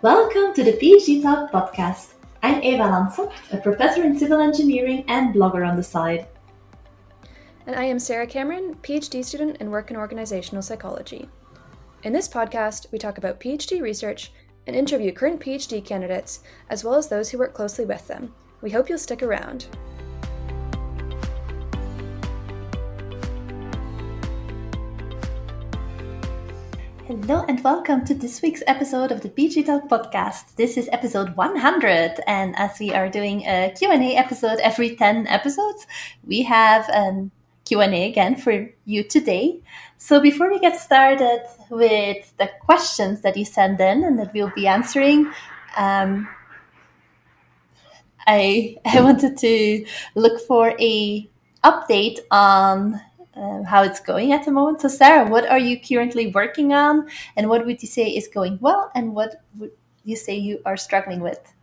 Welcome to the PhD Talk podcast. I'm Eva Lantsoght, a professor in civil engineering and blogger on the side. And I am Sarah Cameron, PhD student and work in organizational psychology. In this podcast, we talk about PhD research and interview current PhD candidates, as well as those who work closely with them. We hope you'll stick around. Hello and welcome to this week's episode of the PhD Talk podcast. This is episode 100 and as we are doing a Q&A episode every 10 episodes, we have a Q&A again for you today. So before we get started with the questions that you send in and that we'll be answering, um, I, I wanted to look for a update on uh, how it's going at the moment. So, Sarah, what are you currently working on, and what would you say is going well, and what would you say you are struggling with?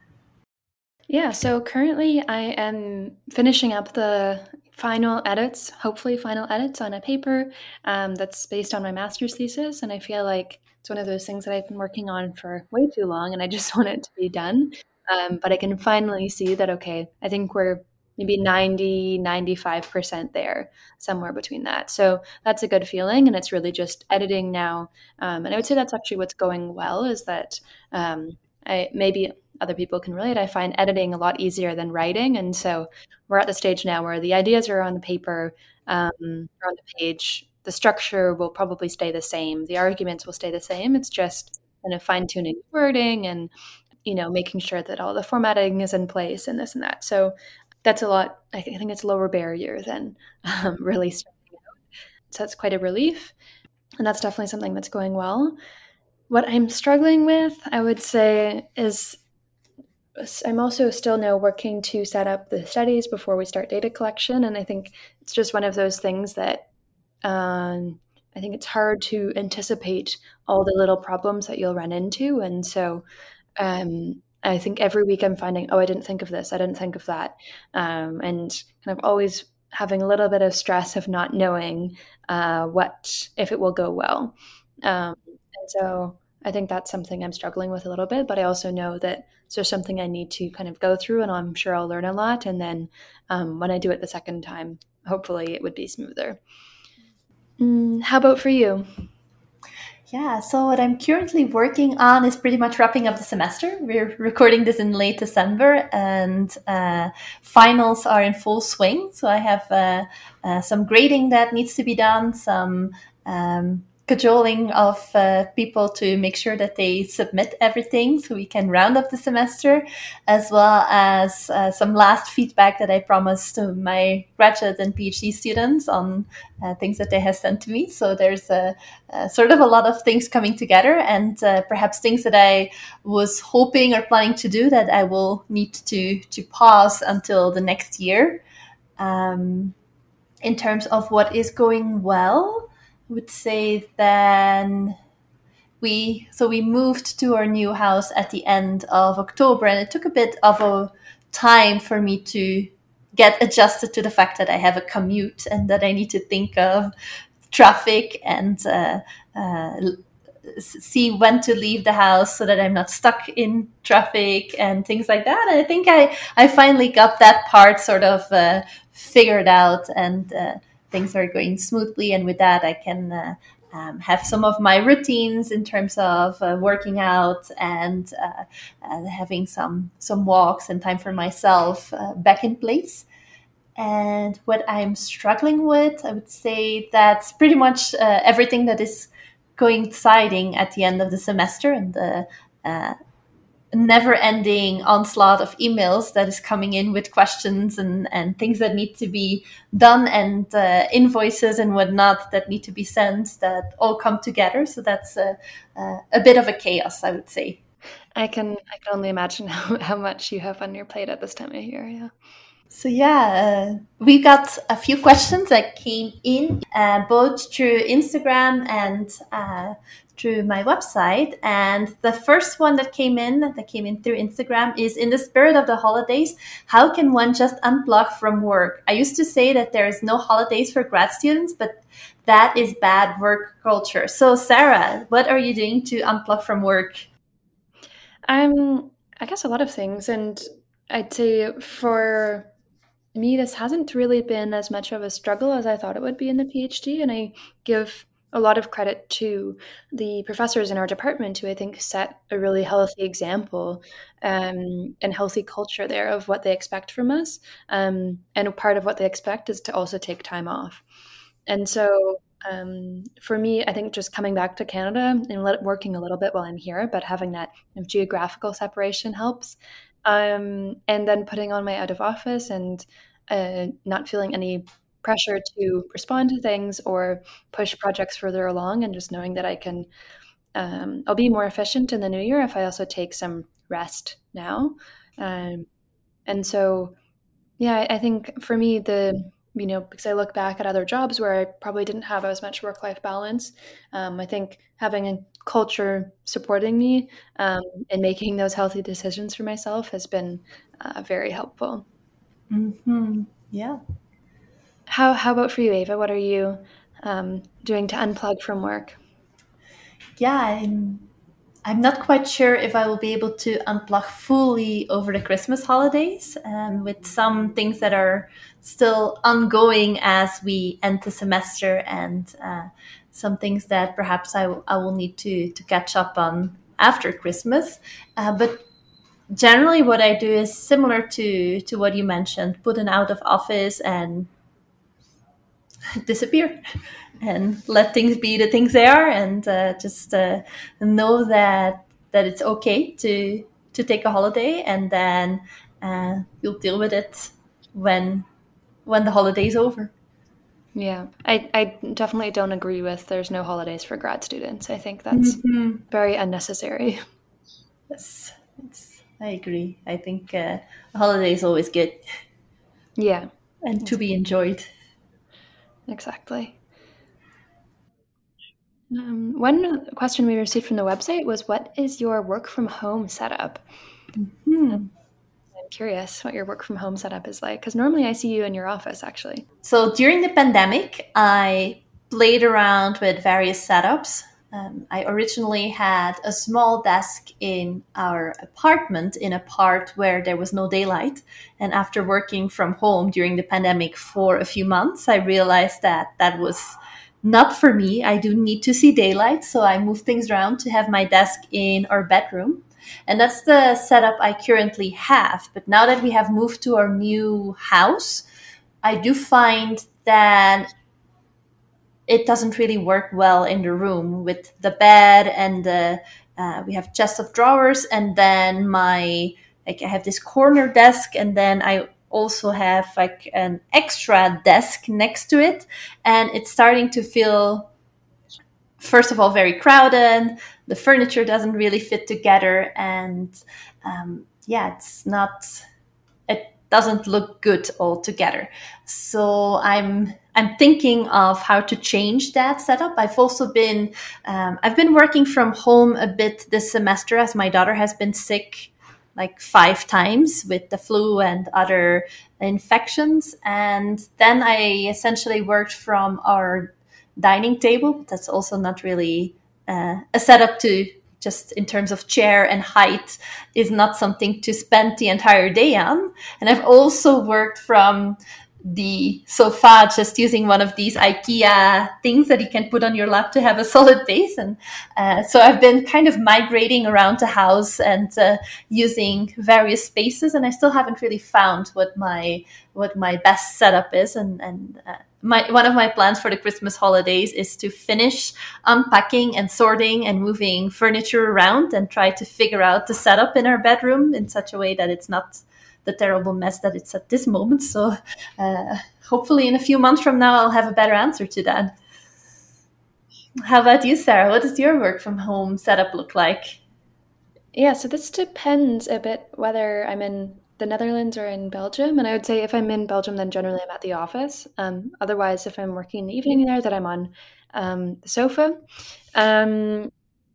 Yeah, so currently I am finishing up the final edits, hopefully final edits on a paper um, that's based on my master's thesis, and I feel like it's one of those things that I've been working on for way too long, and I just want it to be done. Um, but I can finally see that okay, I think we're maybe 90 95% there somewhere between that. So that's a good feeling and it's really just editing now. Um, and i would say that's actually what's going well is that um, I, maybe other people can relate. I find editing a lot easier than writing and so we're at the stage now where the ideas are on the paper um, or on the page. The structure will probably stay the same. The arguments will stay the same. It's just kind of fine-tuning wording and you know making sure that all the formatting is in place and this and that. So that's a lot. I think it's lower barrier than um, really starting out. So that's quite a relief. And that's definitely something that's going well. What I'm struggling with, I would say, is I'm also still now working to set up the studies before we start data collection. And I think it's just one of those things that um, I think it's hard to anticipate all the little problems that you'll run into. And so um, I think every week I'm finding, oh, I didn't think of this, I didn't think of that, um, and kind of always having a little bit of stress of not knowing uh, what if it will go well. Um, and so I think that's something I'm struggling with a little bit, but I also know that it's just something I need to kind of go through, and I'm sure I'll learn a lot. And then um, when I do it the second time, hopefully it would be smoother. Mm, how about for you? Yeah, so what I'm currently working on is pretty much wrapping up the semester. We're recording this in late December, and uh, finals are in full swing. So I have uh, uh, some grading that needs to be done, some um, cajoling of uh, people to make sure that they submit everything so we can round up the semester, as well as uh, some last feedback that I promised to my graduate and PhD students on uh, things that they have sent to me. So there's a, a sort of a lot of things coming together, and uh, perhaps things that I was hoping or planning to do that I will need to to pause until the next year. Um, in terms of what is going well, would say then we so we moved to our new house at the end of October, and it took a bit of a time for me to get adjusted to the fact that I have a commute and that I need to think of traffic and uh, uh, see when to leave the house so that I'm not stuck in traffic and things like that. And I think I I finally got that part sort of uh, figured out and uh, things are going smoothly. And with that, I can uh, um, have some of my routines in terms of uh, working out and uh, uh having some some walks and time for myself uh, back in place. And what I'm struggling with, I would say that's pretty much uh, everything that is coinciding at the end of the semester and the never ending onslaught of emails that is coming in with questions and, and things that need to be done and uh, invoices and whatnot that need to be sent that all come together. So that's a, a, a bit of a chaos, I would say. I can I can only imagine how, how much you have on your plate at this time of year. Yeah. So yeah, uh, we got a few questions that came in uh, both through Instagram and uh, through my website. And the first one that came in, that came in through Instagram, is in the spirit of the holidays, how can one just unplug from work? I used to say that there is no holidays for grad students, but that is bad work culture. So, Sarah, what are you doing to unplug from work? Um, I guess a lot of things, and I'd say for me, this hasn't really been as much of a struggle as I thought it would be in the PhD, and I give a lot of credit to the professors in our department who I think set a really healthy example um, and healthy culture there of what they expect from us. Um, and part of what they expect is to also take time off. And so um, for me, I think just coming back to Canada and let, working a little bit while I'm here, but having that geographical separation helps. Um, and then putting on my out of office and uh, not feeling any pressure to respond to things or push projects further along, and just knowing that I can, um, I'll be more efficient in the new year if I also take some rest now. Um, and so, yeah, I think for me, the you know, because I look back at other jobs where I probably didn't have as much work life balance. Um, I think having a culture supporting me um, and making those healthy decisions for myself has been uh, very helpful. Mm-hmm. Yeah. How How about for you, Eva? What are you um, doing to unplug from work? Yeah, I'm I'm not quite sure if I will be able to unplug fully over the Christmas holidays, um, with some things that are still ongoing as we end the semester, and uh, some things that perhaps I, w- I will need to to catch up on after Christmas. Uh, but generally, what I do is similar to to what you mentioned: put an out of office and disappear and let things be the things they are and uh, just uh, know that that it's okay to to take a holiday and then uh, you'll deal with it when when the holiday's over. Yeah. I, I definitely don't agree with there's no holidays for grad students. I think that's mm-hmm. very unnecessary. Yes. It's, i agree. I think uh, a holiday is always good yeah. and to be enjoyed exactly um, one question we received from the website was, "What is your work from home setup?" Mm-hmm. I'm curious what your work from home setup is like because normally I see you in your office actually. So during the pandemic, I played around with various setups. Um, I originally had a small desk in our apartment in a part where there was no daylight. And after working from home during the pandemic for a few months, I realized that that was not for me. I do need to see daylight, so I moved things around to have my desk in our bedroom. And that's the setup I currently have. But now that we have moved to our new house, I do find that it doesn't really work well in the room with the bed and the uh, we have chest of drawers and then my like I have this corner desk and then I also have like an extra desk next to it. And it's starting to feel first of all very crowded. The furniture doesn't really fit together and um, yeah it's not it doesn't look good altogether. So i'm i'm thinking of how to change that setup i've also been um, i've been working from home a bit this semester as my daughter has been sick like five times with the flu and other infections. And then I essentially worked from our dining table. That's also not really uh, a setup to just in terms of chair and height is not something to spend the entire day on. And I've also worked from the sofa just using one of these IKEA things that you can put on your lap to have a solid base. And uh, so I've been kind of migrating around the house and uh, using various spaces, and I still haven't really found what my what my best setup is. And and uh, my one of my plans for the Christmas holidays is to finish unpacking and sorting and moving furniture around and try to figure out the setup in our bedroom in such a way that it's not the terrible mess that it's at this moment. So uh, hopefully, in a few months from now, I'll have a better answer to that. How about you, Sarah? What does your work from home setup look like? Yeah, so this depends a bit whether I'm in the Netherlands or in Belgium. And I would say if I'm in Belgium, then generally I'm at the office. Um, otherwise, if I'm working in the evening there, that I'm on um, the sofa. Um,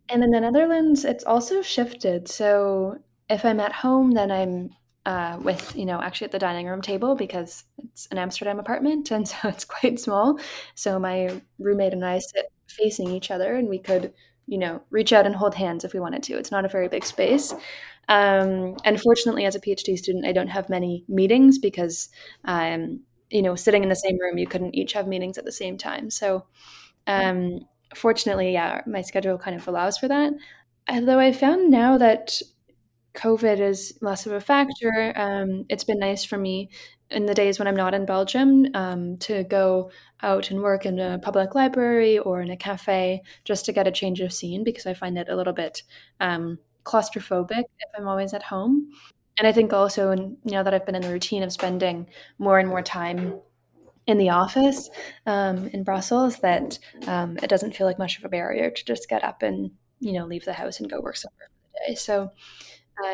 and in the Netherlands, it's also shifted. So if I'm at home, then I'm uh, with you know actually at the dining room table because it's an Amsterdam apartment and so it's quite small. So my roommate and I sit facing each other, and we could you know, reach out and hold hands if we wanted to. It's not a very big space. Um, unfortunately, as a PhD student, I don't have many meetings because, um, you know, sitting in the same room, you couldn't each have meetings at the same time. So, um, fortunately, yeah, my schedule kind of allows for that. Although I found now that COVID is less of a factor, um, it's been nice for me in the days when I'm not in Belgium um, to go out and work in a public library or in a cafe just to get a change of scene because I find it a little bit um, claustrophobic if I'm always at home. And I think also, know, that I've been in the routine of spending more and more time in the office um, in Brussels, that um, it doesn't feel like much of a barrier to just get up and you know leave the house and go work somewhere for the day. So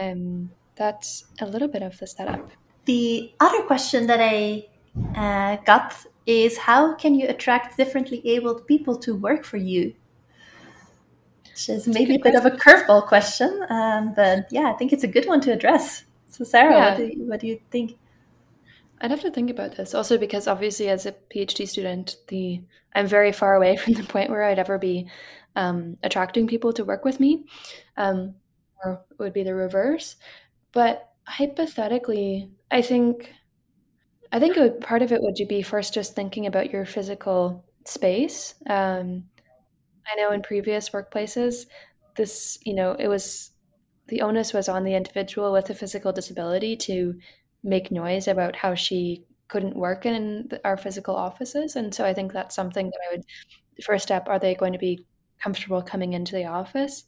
um, that's a little bit of the setup. The other question that I uh, got is how can you attract differently abled people to work for you? Which is maybe a, bit question. of a curveball question, um, but yeah, I think it's a good one to address. So, Sarah, yeah. what, do you, what do you think? I'd have to think about this also because obviously as a PhD student, the I'm very far away from the point where I'd ever be um, attracting people to work with me, um, or it would be the reverse. But hypothetically, I think I think would, part of it would be first just thinking about your physical space. Um, I know in previous workplaces, this you know it was the onus was on the individual with a physical disability to make noise about how she couldn't work in our physical offices, and so I think that's something that I would first step. Are they going to be comfortable coming into the office?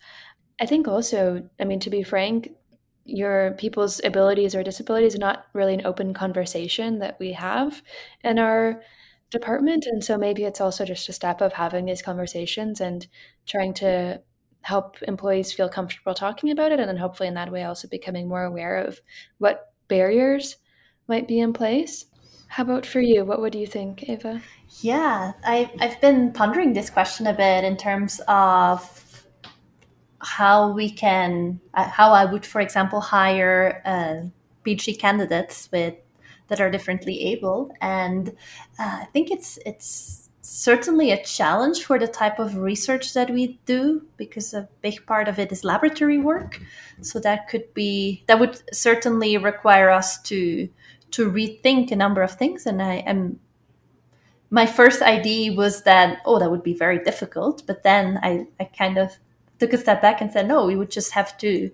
I think also, I mean, to be frank, your people's abilities or disabilities are not really an open conversation that we have in our department. And so maybe it's also just a step of having these conversations and trying to help employees feel comfortable talking about it. And then hopefully in that way also becoming more aware of what barriers might be in place. How about for you? What would you think eva yeah I, i've been pondering this question a bit in terms of how we can, uh, how I would, for example, hire uh, candidates with that are differently able, and uh, I think it's it's certainly a challenge for the type of research that we do because a big part of it is laboratory work. So that could be that would certainly require us to to rethink a number of things, and I am my first idea was that oh that would be very difficult. But then i, I kind of took a step back and said, no, we would just have to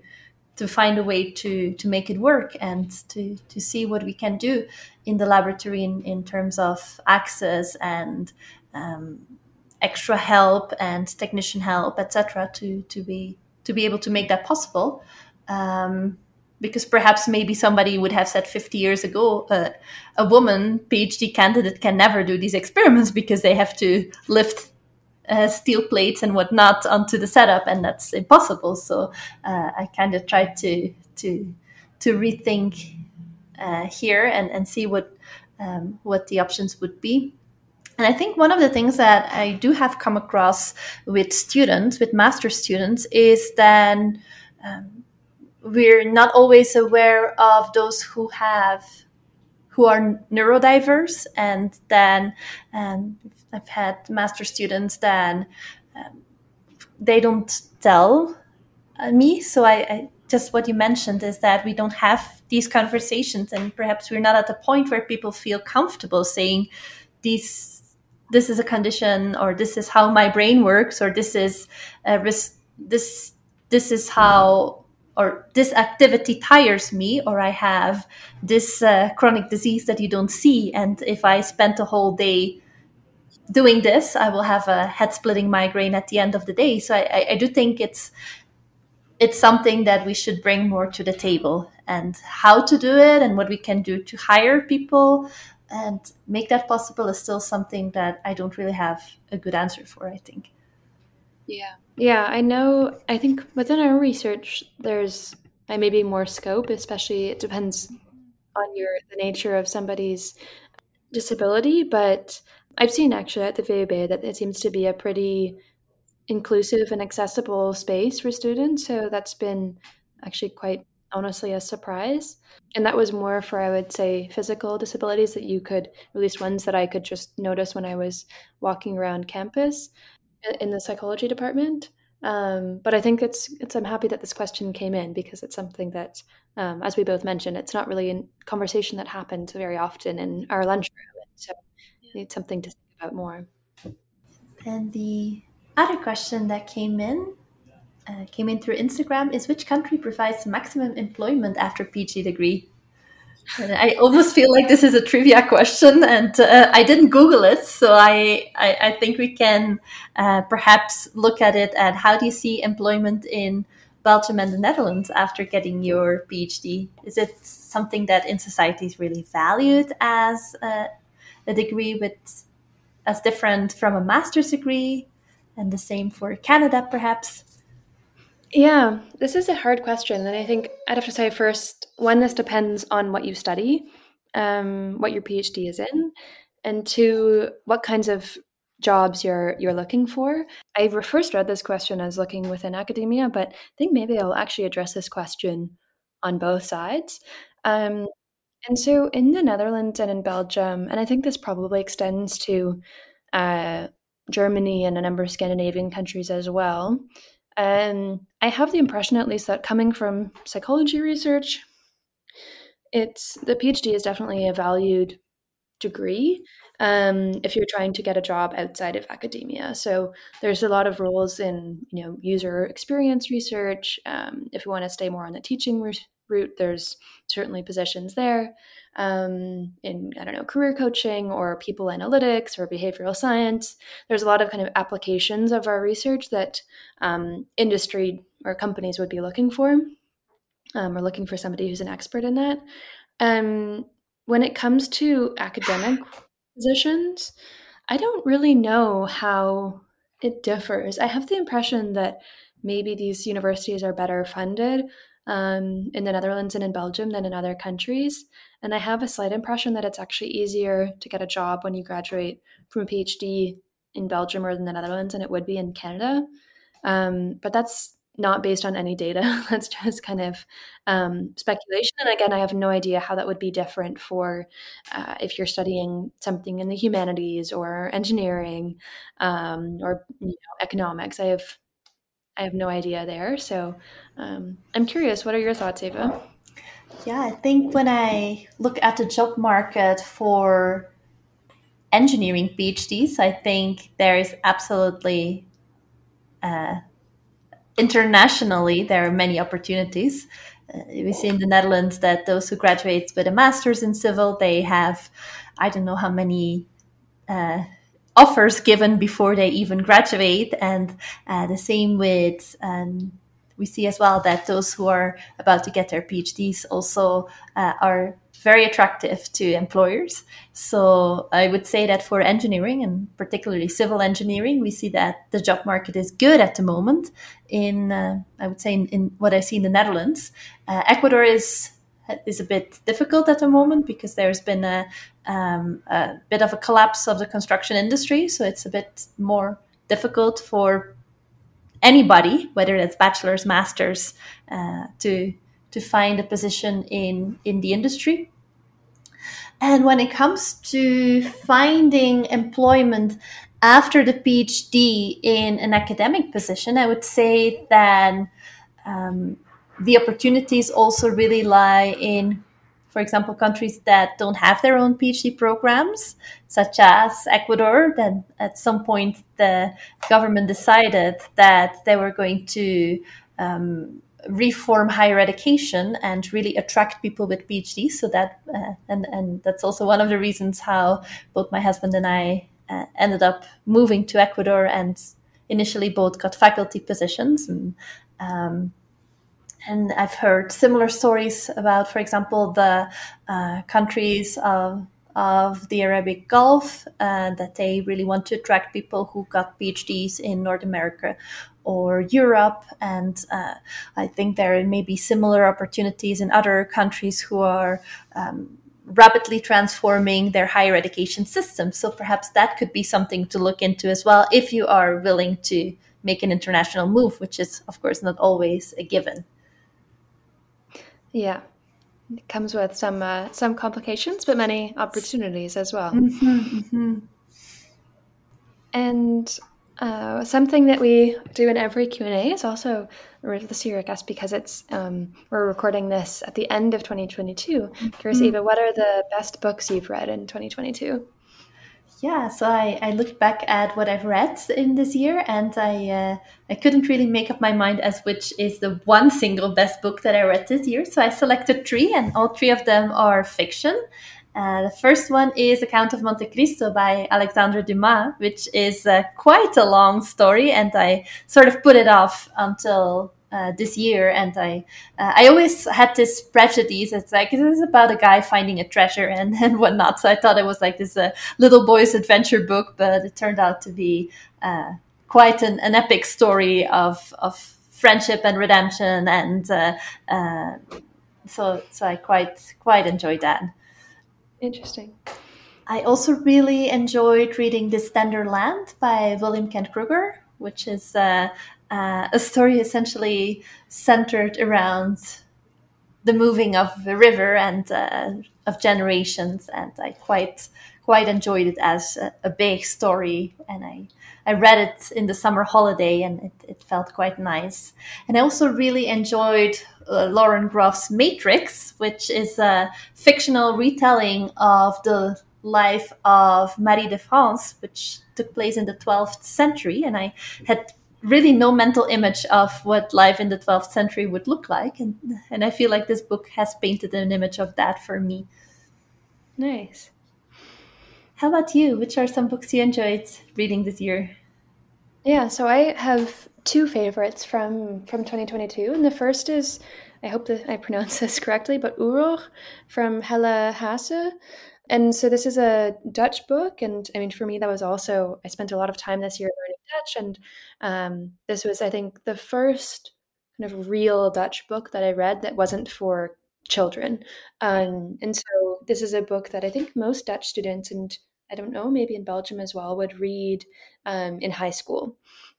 to find a way to to make it work and to to see what we can do in the laboratory in, in terms of access and um, extra help and technician help, etc. To to be to be able to make that possible. Um, because perhaps maybe somebody would have said 50 years ago uh, a woman phd candidate can never do these experiments because they have to lift uh, steel plates and whatnot onto the setup, and that's impossible. So uh, I kind of tried to to to rethink uh, here and, and see what um, what the options would be. And I think one of the things that I do have come across with students, with master students, is then um, we're not always aware of those who have who are neurodiverse and then um, I've had master students that um, they don't tell uh, me. So I, I, just what you mentioned is that we don't have these conversations, and perhaps we're not at the point where people feel comfortable saying these. This is a condition, or this is how my brain works, or this is this this is how or this activity tires me or i have this uh, chronic disease that you don't see and if i spent a whole day doing this, I will have a head splitting migraine at the end of the day. So I, I, do think it's it's something that we should bring more to the table and how to do it and what we can do to hire people and make that possible is still something that I don't really have a good answer for, I think. Yeah. Yeah, I know I think within our research there's maybe more scope, especially it depends on your the nature of somebody's disability, but I've seen actually at the VUB that it seems to be a pretty inclusive and accessible space for students. So that's been actually quite honestly a surprise. And that was more for, I would say, physical disabilities that you could, at least ones that I could just notice when I was walking around campus in the psychology department. Um, but I think it's it's I'm happy that this question came in because it's something that, um, as we both mentioned, it's not really a conversation that happens very often in our lunchroom. So it's something to think about more. And the other question that came in uh, came in through Instagram is which country provides maximum employment after PhD degree? I almost feel like this is a trivia question, and uh, I didn't Google it, so I I, I think we can uh, perhaps look at it at how do you see employment in Belgium and the Netherlands after getting your PhD? Is it something that in society is really valued as a, degree with as different from a master's degree, and the same for Canada, perhaps? Yeah, this is a hard question. And I think I'd have to say first, one, this depends on what you study, um, what your PhD is in, and two, what kinds of jobs you're you're looking for. I first read this question as looking within academia, but I think maybe I'll actually address this question on both sides. Um, and so in the Netherlands and in Belgium, and I think this probably extends to uh, Germany and a number of Scandinavian countries as well. And I have the impression, at least, that coming from psychology research, it's the PhD is definitely a valued degree um, if you're trying to get a job outside of academia. So there's a lot of roles in you know user experience research. Um, if you want to stay more on the teaching route, there's certainly positions there um, in I don't know career coaching or people analytics or behavioral science. There's a lot of kind of applications of our research that um, industry or companies would be looking for. Um, or looking for somebody who's an expert in that. Um, when it comes to academic positions, I don't really know how it differs. I have the impression that maybe these universities are better funded um, in the Netherlands and in Belgium than in other countries. And I have a slight impression that it's actually easier to get a job when you graduate from a PhD in Belgium or in the Netherlands than it would be in Canada. Um, but that's not based on any data. that's just kind of um, speculation. And again, I have no idea how that would be different for uh, if you're studying something in the humanities or engineering um, or you know, economics. I have I have no idea there. So um, I'm curious. What are your thoughts, Eva? Yeah, I think when I look at the job market for engineering PhDs, I think there is absolutely uh, internationally there are many opportunities. Uh, we see in the Netherlands that those who graduate with a master's in civil, they have I don't know how many uh, offers given before they even graduate, and uh, the same with um, we see as well that those who are about to get their PhDs also uh, are very attractive to employers. So I would say that for engineering and particularly civil engineering, we see that the job market is good at the moment. In uh, I would say in, in, what I see in the Netherlands, uh, Ecuador is is a bit difficult at the moment because there's been a, um, a bit of a collapse of the construction industry. So it's a bit more difficult for anybody, whether it's bachelor's, master's, uh, to to find a position in in the industry. And when it comes to finding employment after the PhD in an academic position, I would say that um, the opportunities also really lie in for example, countries that don't have their own PhD programs, such as Ecuador, then at some point the government decided that they were going to um, reform higher education and really attract people with PhDs. So that, uh, and, and that's also one of the reasons how both my husband and I uh, ended up moving to Ecuador and initially both got faculty positions and um, and I've heard similar stories about, for example, the uh, countries of, of the Arabic Gulf, uh, that they really want to attract people who got PhDs in North America or Europe. And uh, I think there may be similar opportunities in other countries who are um, rapidly transforming their higher education system. So perhaps that could be something to look into as well if you are willing to make an international move, which is, of course, not always a given. Yeah. It comes with some uh, some complications, but many opportunities as well. Mm-hmm, mm-hmm. And Uh, something that we do in every Q and A is also this year, I guess, because it's um, we're recording this at the end of 2022. Mm-hmm. Curious, Eva, what are the best books you've read in 2022? Yeah, so I, I looked back at what I've read in this year, and I uh, I couldn't really make up my mind as which is the one single best book that I read this year. So I selected three, and all three of them are fiction. Uh, the first one is The Count of Monte Cristo by Alexandre Dumas, which is uh, quite a long story, and I sort of put it off until uh, this year. And I, uh, I always had this prejudice. It's like this is about a guy finding a treasure and, and whatnot. So I thought it was like this uh, little boy's adventure book, but it turned out to be uh, quite an, an epic story of of friendship and redemption. And so, so I quite quite enjoyed that. Interesting. I also really enjoyed reading *The Tender Land by William Kent Krueger, which is uh, uh, a story essentially centered around the moving of the river and uh, of generations. And I quite quite enjoyed it as a, a, big story. And I I read it in the summer holiday, and it, it felt quite nice. And I also really enjoyed uh, Lauren Groff's Matrix, which is a fictional retelling of the life of Marie de France, which took place in the 12th century. And I had really no mental image of what life in the 12th century would look like. And, and I feel like this book has painted an image of that for me. Nice. How about you? Which are some books you enjoyed reading this year? Yeah, so I have two favorites from from 2022, and the first is I hope that I pronounce this correctly, but Oeroeg from Hella Haasse. And so this is a Dutch book, and I mean for me that was also I spent a lot of time this year learning Dutch, and um, this was I think the first kind of real Dutch book that I read that wasn't for children. Um, and so this is a book that I think most Dutch students and I don't know, maybe in Belgium as well, would read um, in high school.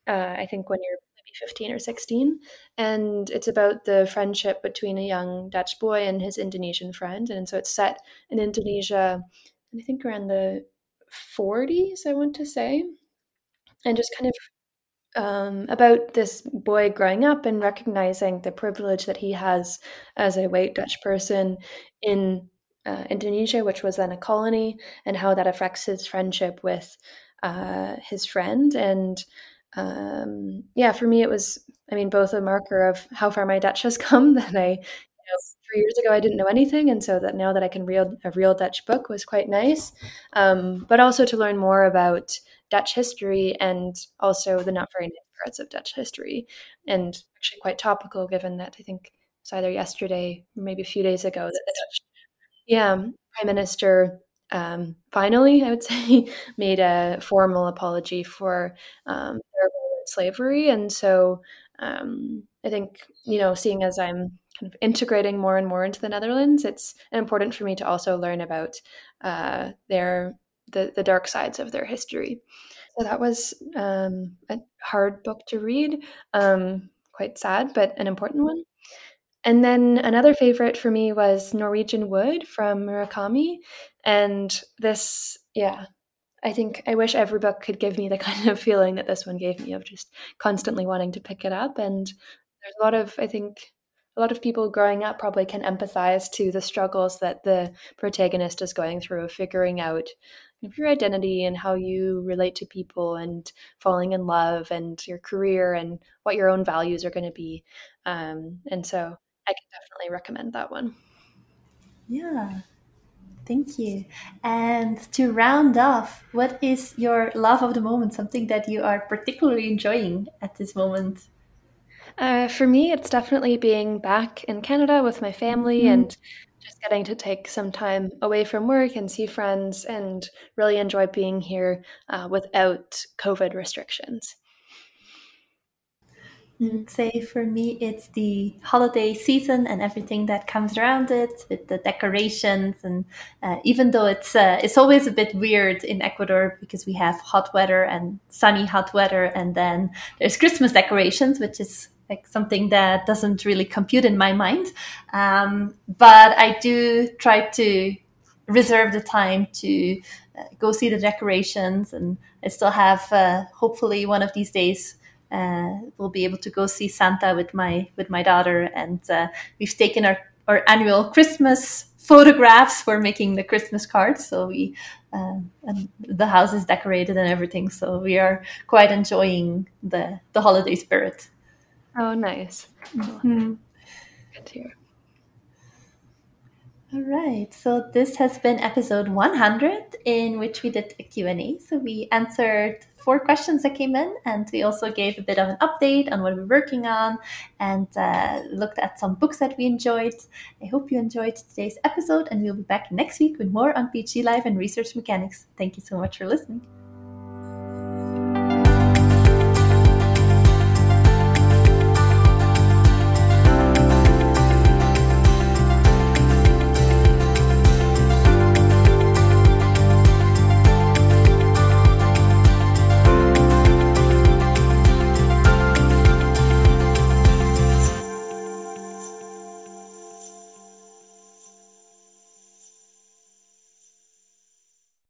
Uh, I think when you're maybe 15 or 16. And it's about the friendship between a young Dutch boy and his Indonesian friend. And so it's set in Indonesia, I think around the 40s, I want to say. And just kind of um, about this boy growing up and recognizing the privilege that he has as a white Dutch person in uh, Indonesia, which was then a colony, and how that affects his friendship with uh, his friend. And um, yeah, for me, it was, I mean, both a marker of how far my Dutch has come that I, know, three years ago I didn't know anything, and so that now that I can read a real Dutch book was quite nice. Um, but also to learn more about Dutch history and also the not very nice parts of Dutch history, and actually quite topical given that I think it's either yesterday or maybe a few days ago that the Dutch yeah, Prime Minister um, finally, I would say, made a formal apology for um, slavery. And so um, I think, you know, seeing as I'm kind of integrating more and more into the Netherlands, it's important for me to also learn about uh, their the, the dark sides of their history. So that was um, a hard book to read, um, quite sad, but an important one. And then another favorite for me was Norwegian Wood from Murakami. And this, yeah, I think I wish every book could give me the kind of feeling that this one gave me of just constantly wanting to pick it up. And there's a lot of, I think, a lot of people growing up probably can empathize to the struggles that the protagonist is going through of figuring out your identity and how you relate to people and falling in love and your career and what your own values are going to be. Um, and so I can definitely recommend that one. Yeah. Thank you. And to round off, what is your love of the moment? Something that you are particularly enjoying at this moment? Uh, for me, it's definitely being back in Canada with my family mm-hmm. and just getting to take some time away from work and see friends and really enjoy being here uh, without COVID restrictions. Mm, say for me, it's the holiday season and everything that comes around it, with the decorations, and uh, even though it's uh, it's always a bit weird in Ecuador because we have hot weather and sunny hot weather, and then there's Christmas decorations, which is like something that doesn't really compute in my mind. Um, but I do try to reserve the time to go see the decorations, and I still have uh, hopefully one of these days. Uh, we'll be able to go see Santa with my with my daughter, and uh, we've taken our our annual Christmas photographs for making the Christmas cards. So we and the house is decorated and everything. So we are quite enjoying the the holiday spirit. Oh, nice. Mm-hmm. Good to hear. All right. So this has been episode 100 in which we did a Q&A. So we answered four questions that came in and we also gave a bit of an update on what we're working on and uh, looked at some books that we enjoyed. I hope you enjoyed today's episode and we'll be back next week with more on PhD Life and research mechanics. Thank you so much for listening.